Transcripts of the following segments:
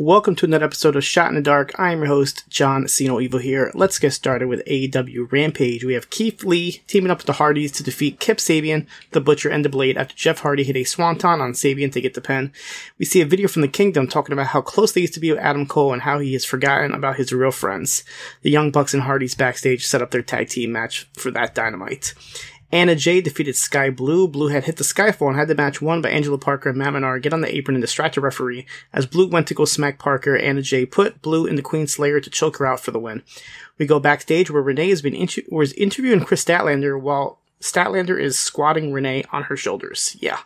Welcome to another episode of Shot in the Dark. I am your host, John Cena Evil here. Let's get started with AEW Rampage. We have Keith Lee teaming up with the Hardys to defeat Kip Sabian, the Butcher, and the Blade after Jeff Hardy hit a swanton on Sabian to get the pin. We see a video from the Kingdom talking about how close they used to be with Adam Cole and how he has forgotten about his real friends. The Young Bucks and Hardys backstage set up their tag team match for that dynamite. Anna Jay defeated Skye Blue. Blue had hit the Skyfall and had the match won by Angela Parker and Matt Menard get on the apron and distract the referee. As Blue went to go smack Parker, Anna Jay put Blue in the Queen Slayer to choke her out for the win. We go backstage where Renee has been inter- was interviewing Kris Statlander while Statlander is squatting Renee on her shoulders. Yeah.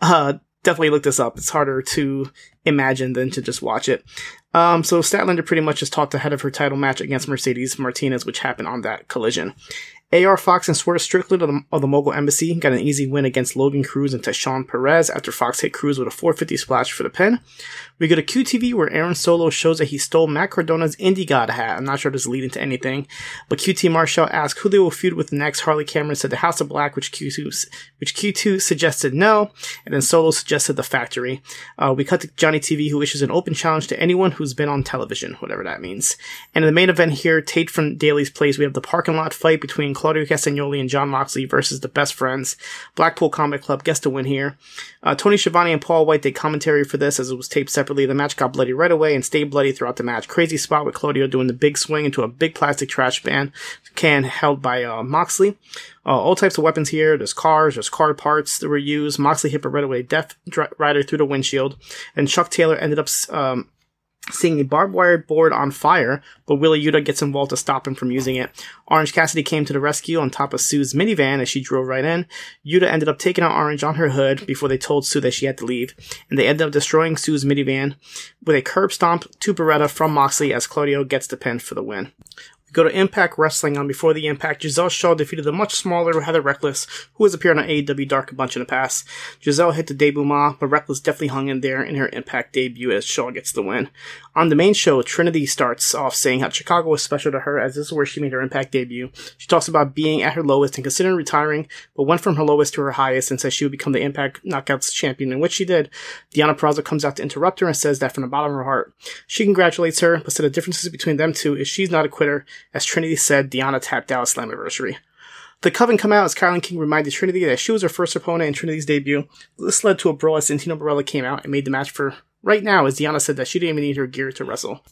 Uh, definitely look this up. It's harder to imagine than to just watch it. Um, so Statlander pretty much just talked ahead of her title match against Mercedes Martinez, which happened on that collision. AR Fox and Swerve Strickland of the, of the Mogul Embassy got an easy win against Logan Cruz and Tyshawn Perez after Fox hit Cruz with a 450 splash for the pin. We go to QTV where Aaron Solo shows that he stole Matt Cardona's Indie God hat. I'm not sure this is leading to anything, but QT Marshall asked who they will feud with next. Harley Cameron said the House of Black, which QT, which QT suggested no, and then Solo suggested the Factory. Uh, we cut to Johnny TV who issues an open challenge to anyone who's been on television, whatever that means. And in the main event here, Tate from Daily's Place, we have the parking lot fight between Claudio Castagnoli and Jon Moxley versus the best friends. Blackpool Combat Club gets to win here. Uh, Tony Schiavone and Paul Wight did commentary for this as it was taped separately. The match got bloody right away and stayed bloody throughout the match. Crazy spot with Claudio doing the big swing into a big plastic trash can, held by uh, Moxley. Uh, all types of weapons here. There's cars, there's car parts that were used. Moxley hit right away, Death Rider through the windshield, and Chuck Taylor ended up um, seeing a barbed wire board on fire, but Wheeler Yuta gets involved to stop him from using it. Orange Cassidy came to the rescue on top of Sue's minivan as she drove right in. Yuta ended up taking out Orange on her hood before they told Sue that she had to leave, and they ended up destroying Sue's minivan with a curb stomp to Beretta from Moxley as Claudio gets the pin for the win. Go to Impact Wrestling on Before the Impact. Gisele Shaw defeated the much smaller Heather Reckless, who has appeared on AEW Dark a bunch in the past. Gisele hit the denouement, but Reckless definitely hung in there in her Impact debut as Shaw gets the win. On the main show, Trinity starts off saying how Chicago was special to her as this is where she made her Impact debut. She talks about being at her lowest and considering retiring, but went from her lowest to her highest and says she would become the Impact Knockouts champion, in which she did. Deonna Purrazzo comes out to interrupt her and says that from the bottom of her heart. She congratulates her, but said the differences between them two is she's not a quitter as Trinity said Deonna tapped out Slammiversary. The Coven come out as KiLynn King reminded Trinity that she was her first opponent in Trinity's debut. This led to a brawl as Santino Marella came out and made the match for right now as Deonna said that she didn't even need her gear to wrestle.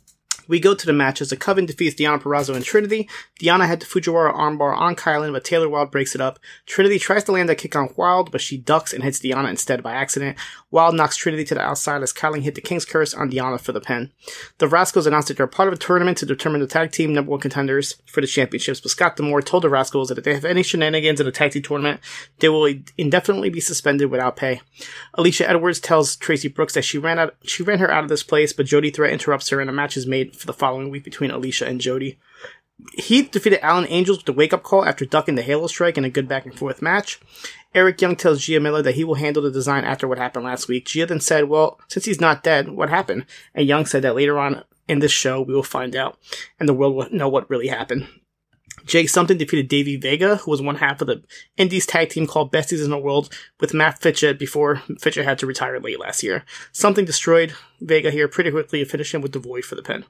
We go to the match as the Coven defeats Deonna Purrazzo and Trinity. Deonna had the Fujiwara armbar on KiLynn, but Taylor Wilde breaks it up. Trinity tries to land a kick on Wilde, but she ducks and hits Deonna instead by accident. Wilde knocks Trinity to the outside as KiLynn hit the King's Curse on Deonna for the pin. The Rascalz announced that they're part of a tournament to determine the tag team number one contenders for the championships, but Scott D'Amore told the Rascalz that if they have any shenanigans in the tag team tournament, they will indefinitely be suspended without pay. Alisha Edwards tells Tracy Brooks that she ran out, she ran her out of this place, but Jody Threat interrupts her and a match is made for the following week between Alisha and Jody. Heath defeated Alan Angels with a wake up call after ducking the Halo Strike in a good back and forth match. Eric Young tells Gia Miller that he will handle the design after what happened last week. Gia then said, Well, since he's not dead, what happened? And Young said that later on in this show, we will find out, and the world will know what really happened. Jake Something defeated Davey Vega, who was one half of the Indies tag team called Besties in the World, with Matt Fitchett before Fitchett had to retire late last year. Something destroyed Vega here pretty quickly and finished him with the void for the pin.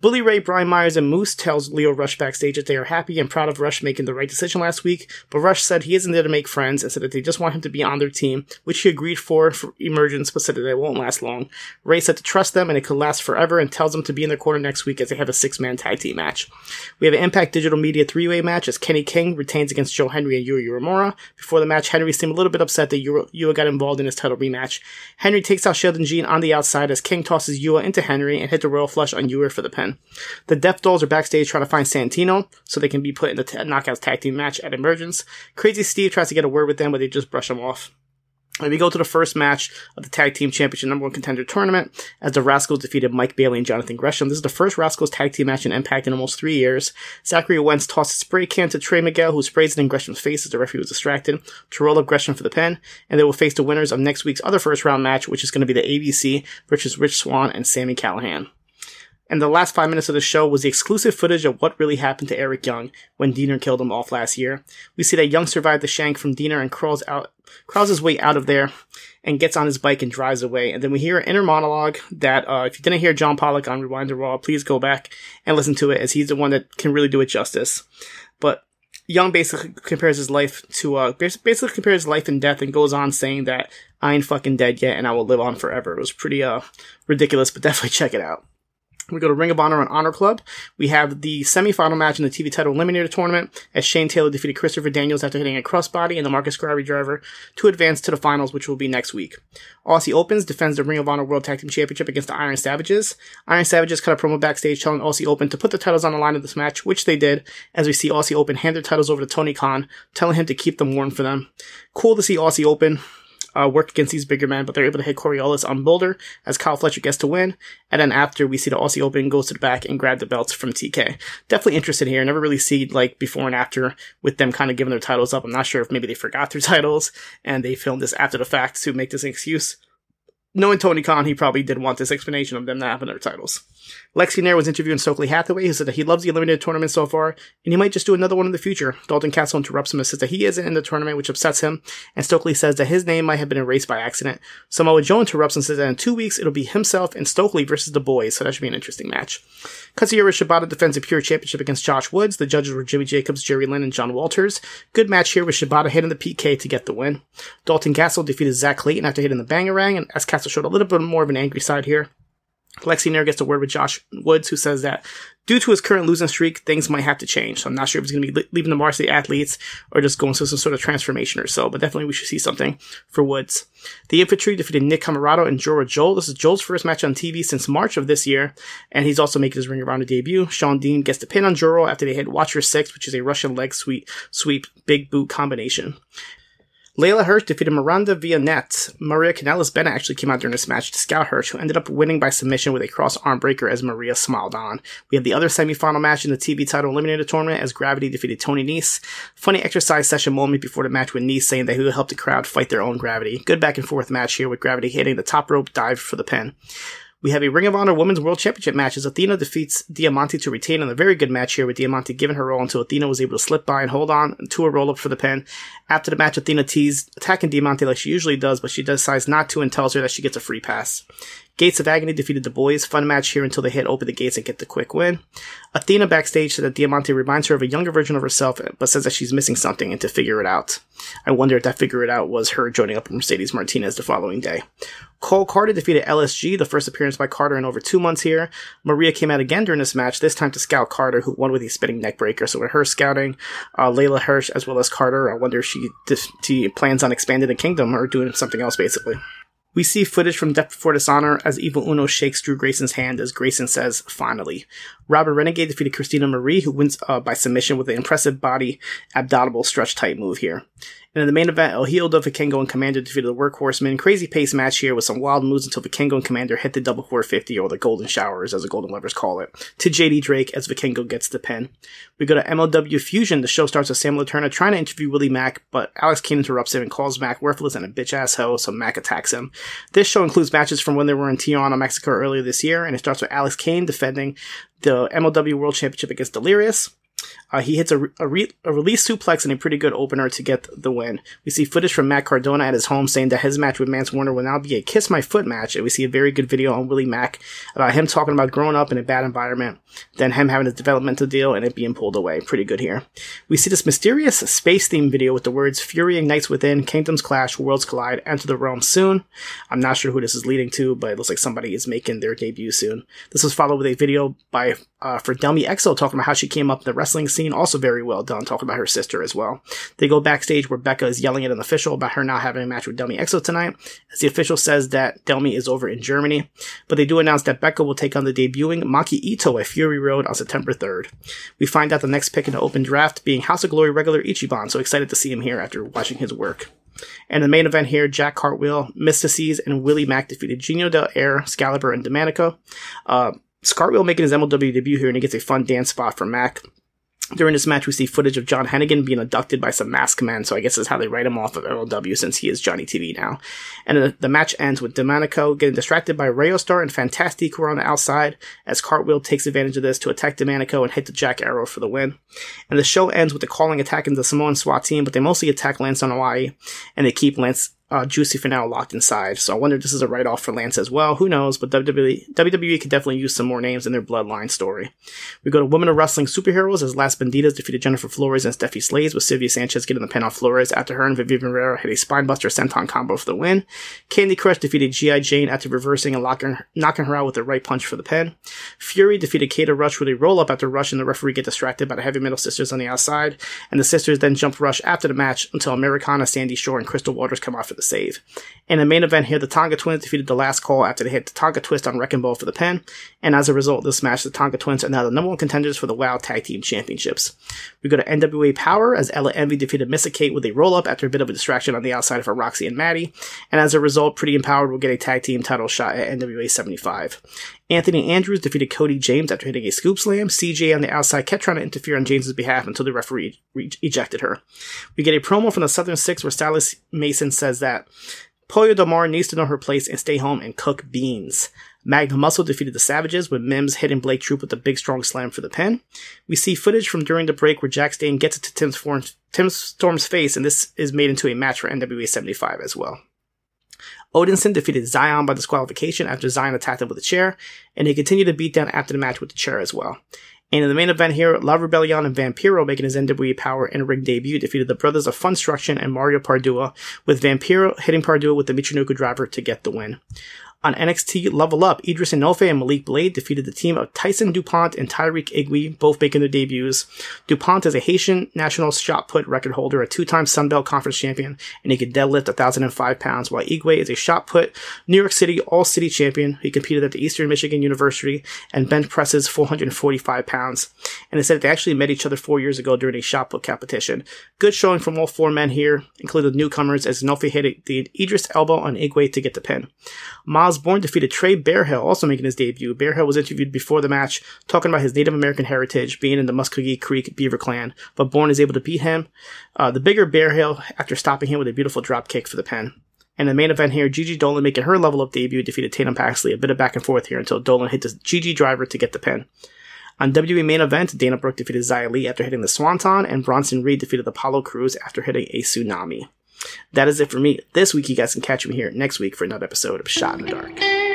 Bully Ray, Brian Myers, and Moose tells Lio Rush backstage that they are happy and proud of Rush making the right decision last week, but Rush said he isn't there to make friends and said that they just want him to be on their team, which he agreed for for Emergence, but said that it won't last long. Ray said to trust them and it could last forever and tells them to be in their corner next week as they have a six-man tag team match. We have an Impact Digital Media three-way match as Kenny King retains against Joe Henry and Yuya Uemura. Before the match, Henry seemed a little bit upset that Yuya got involved in his title rematch. Henry takes out Sheldon Jean on the outside as King tosses Yuya into Henry and hit the Royal Flush on Yuya for the pin. The Death Dolls are backstage trying to find Santino so they can be put in the t- Knockouts tag team match at Emergence. Crazy Steve tries to get a word with them, but they just brush him off. And we go to the first match of the Tag Team Championship Number One Contender Tournament as the Rascalz defeated Mike Bailey and Jonathan Gresham. This is the first Rascalz Tag Team match in Impact in almost three years. Zachary Wentz tossed a spray can to Trey Miguel, who sprays it in Gresham's face as the referee was distracted, to roll up Gresham for the pin. And they will face the winners of next week's other first round match, which is going to be the ABC versus Rich Swann and Sami Callihan. And the last five minutes of the show was the exclusive footage of what really happened to Eric Young when Deaner killed him off last year. We see that Young survived the shank from Deaner and crawls out, crawls his way out of there and gets on his bike and drives away. And then we hear an inner monologue that, uh, if you didn't hear John Pollock on Rewind the Raw, please go back and listen to it as he's the one that can really do it justice. But Young basically compares his life to, uh, basically compares life and death and goes on saying that I ain't fucking dead yet and I will live on forever. It was pretty, uh, ridiculous, but definitely check it out. We go to Ring of Honor and Honor Club. We have the semifinal match in the TV title eliminator tournament as Shane Taylor defeated Christopher Daniels after hitting a crossbody and the Marcus Gravity driver to advance to the finals, which will be next week. Aussie Opens defends the Ring of Honor World Tag Team Championship against the Iron Savages. Iron Savages cut a promo backstage telling Aussie Open to put the titles on the line of this match, which they did, as we see Aussie Open hand their titles over to Tony Khan, telling him to keep them warm for them. Cool to see Aussie Open uh, work against these bigger men, but they're able to hit Coriolis on Boulder as Kyle Fletcher gets to win. And then after we see the Aussie Open goes to the back and grab the belts from TK. Definitely interested here. Never really see like before and after with them kind of giving their titles up. I'm not sure if maybe they forgot their titles and they filmed this after the fact to make this an excuse knowing Tony Khan, he probably did want this explanation of them not having their titles. Lexi Nair was interviewing Stokely Hathaway, who said that he loves the eliminated tournament so far, and he might just do another one in the future. Dalton Castle interrupts him and says that he isn't in the tournament, which upsets him, and Stokely says that his name might have been erased by accident. Samoa Joe interrupts and says that in two weeks it'll be himself and Stokely versus the boys, so that should be an interesting match. Katsuyori Shibata defends a pure championship against Josh Woods. The judges were Jimmy Jacobs, Jerry Lynn, and John Walters. Good match here with Shibata hitting the PK to get the win. Dalton Castle defeated Zach Clayton after hitting the bangarang, and as Castle showed a little bit more of an angry side here. Lexi Nair gets a word with Josh Woods, who says that due to his current losing streak, things might have to change. So I'm not sure if he's going to be leaving the varsity athletes or just going through some sort of transformation or so, but definitely we should see something for Woods. The infantry defeated Nick Comoroto and Jora Johl. This is Johl's first match on TV since March of this year, and he's also making his Ring around Honor debut. Shawn Dean gets the pin on Joro after they hit Watcher 6, which is a Russian leg sweep, sweep big boot combination. Leyla Hirsch defeated Miranda Vionette. Maria Kanellis Bennett actually came out during this match to scout Hirsch, who ended up winning by submission with a cross arm breaker as Maria smiled on. We have the other semifinal match in the TV title eliminator tournament as Gravity defeated Tony Nese. Funny exercise session moment before the match with Nese saying that he would help the crowd fight their own gravity. Good back and forth match here with Gravity hitting the top rope dive for the pin. We have a Ring of Honor Women's World Championship match as Athena defeats Diamante to retain in a very good match here with Diamante giving her roll until Athena was able to slip by and hold on to a roll up for the pin. After the match, Athena teased attacking Diamante like she usually does, but she decides not to and tells her that she gets a free pass. Gates of Agony defeated the boys. Fun match here until they hit open the gates and get the quick win. Athena backstage said that Diamante reminds her of a younger version of herself, but says that she's missing something and to figure it out. I wonder if that figure it out was her joining up with Mercedes Martinez the following day. Cole Carter defeated LSG, the first appearance by Carter in over two months here. Maria came out again during this match, this time to scout Carter, who won with a spinning neckbreaker. So with her scouting, uh, Leyla Hirsch as well as Carter, I wonder if she, she plans on expanding the kingdom or doing something else basically. We see footage from Death Before Dishonor as Evil Uno shakes Drew Grayson's hand as Grayson says, finally. Robyn Renegade defeated Christina Marie, who wins uh, by submission with an impressive body abdominal stretch tight move here. And in the main event, El Hijo Vikingo and Komander defeated the Workhorsemen. Crazy pace match here with some wild moves until Vikingo and Komander hit the double 450 or the Golden Showers, as the Golden Lovers call it, to JD Drake as Vikingo gets the pin. We go to MLW Fusion. The show starts with Sam Turner trying to interview Willie Mack, but Alex Kane interrupts him and calls Mack worthless and a bitch ass hoe, so Mack attacks him. This show includes matches from when they were in Tijuana, Mexico earlier this year, and it starts with Alex Kane defending the MLW World Championship against Delirious. Uh, he hits a, a, re- a, release suplex and a pretty good opener to get the win. We see footage from Matt Cardona at his home saying that his match with Mance Warner will now be a kiss my foot match. And we see a very good video on Willie Mack about him talking about growing up in a bad environment, then him having a developmental deal and it being pulled away. Pretty good here. We see this mysterious space theme video with the words Fury ignites within, Kingdoms clash, worlds collide, enter the realm soon. I'm not sure who this is leading to, but it looks like somebody is making their debut soon. This was followed with a video by uh, for Delmi Exo talking about how she came up in the wrestling scene. Also very well done, talking about her sister as well. They go backstage where Becca is yelling at an official about her not having a match with Delmi Exo tonight, as the official says that Delmi is over in Germany. But they do announce that Becca will take on the debuting Maki Ito at Fury Road on September 3rd. We find out the next pick in the open draft being House of Glory regular Ichiban, so excited to see him here after watching his work. And the main event here, Jack Cartwheel, Mistico, and Willie Mack defeated Genio Del Air, Excalibur, and Domenico. Uh, Scartwheel making his MLW debut here, and he gets a fun dance spot from Mack. During this match, we see footage of John Hennigan being abducted by some masked men, so I guess that's how they write him off of MLW since he is Johnny TV now. And the, the match ends with Domenico getting distracted by Rayo Star and Fantastic who are on the outside, as Cartwheel takes advantage of this to attack Domenico and hit the Jack Arrow for the win. And the show ends with the calling attacking the Samoan SWAT team, but they mostly attack Lance Anoa'i, and they keep Lance uh, Juicy Finau, locked inside. So I wonder if this is a write off for Lance as well. Who knows? But WWE, WWE could definitely use some more names in their bloodline story. We go to Women of Wrestling Superheroes as Las Banditas defeated Jennifer Flores and Steffi Slays with Sylvia Sanchez getting the pin off Flores after her and Vivian Rivera hit a spinebuster senton combo for the win. Candy Crush defeated G.I. Jane after reversing and locking, knocking her out with a right punch for the pin. Fury defeated Kata Rush with a roll up after Rush and the referee get distracted by the Heavy Metal Sisters on the outside. And the sisters then jump Rush after the match until Americana, Sandy Shore, and Crystal Waters come out for the save. In the main event here, the Tonga Twins defeated the Last Call after they hit the Tonga Twist on Wrecking Ball for the pin, and as a result of this match, the Tonga Twins are now the number one contenders for the WOW Tag Team Championships. We go to NWA Powerrr as Ella Envy defeated Missa Kate with a roll up after a bit of a distraction on the outside for Roxy and Maddie, and as a result, Pretty Empowered will get a tag team title shot at NWA 75. Anthony Andrews defeated Cody James after hitting a scoop slam. CJ on the outside kept trying to interfere on James's behalf until the referee re- ejected her. We get a promo from the Southern Six where Stylist Mason says that Pollo Domar needs to know her place and stay home and cook beans. Magnum Muscle defeated the Savages with Mims hitting Blake Troop with a big strong slam for the pin. We see footage from during the break where Jack Stain gets it to Tim Storm's face, and this is made into a match for NWA 75 as well. Odinson defeated Zion by disqualification after Zion attacked him with a chair, and he continued to beat down after the match with the chair as well. And in the main event here, La Rebellion and Vampiro making his NWA Powerrr and ring debut defeated the Brothers of Funstruction and Mario Pardua, with Vampiro hitting Pardua with the Michinoku driver to get the win. On NXT Level Up, Idris Enofe and Malik Blade defeated the team of Tyson DuPont and Tyreek Igwe, both making their debuts. DuPont is a Haitian national shot put record holder, a two-time Sunbelt Conference champion, and he can deadlift 1,005 pounds, while Igwe is a shot put New York City All-City champion. He competed at the Eastern Michigan University and bench presses 445 pounds. And they said they actually met each other four years ago during a shot put competition. Good showing from all four men here, including newcomers, as Enofe hit the Idris elbow on Igwe to get the pin. Myles Borne defeated Trey Bearhill, also making his debut. Bearhill was interviewed before the match, talking about his Native American heritage, being in the Muskogee Creek Beaver Clan, but Borne is able to beat him. Uh, the bigger Bearhill, after stopping him with a beautiful drop kick for the pin. And the main event here, Gigi Dolan making her level up debut, defeated Tatum Paxley. A bit of back and forth here until Dolan hit the Gigi driver to get the pin. On WWE main event, Dana Brooke defeated Xia Li after hitting the Swanton, and Bronson Reed defeated Apollo Crews after hitting a tsunami. That is it for me this week. You guys can catch me here next week for another episode of Shot in the Dark.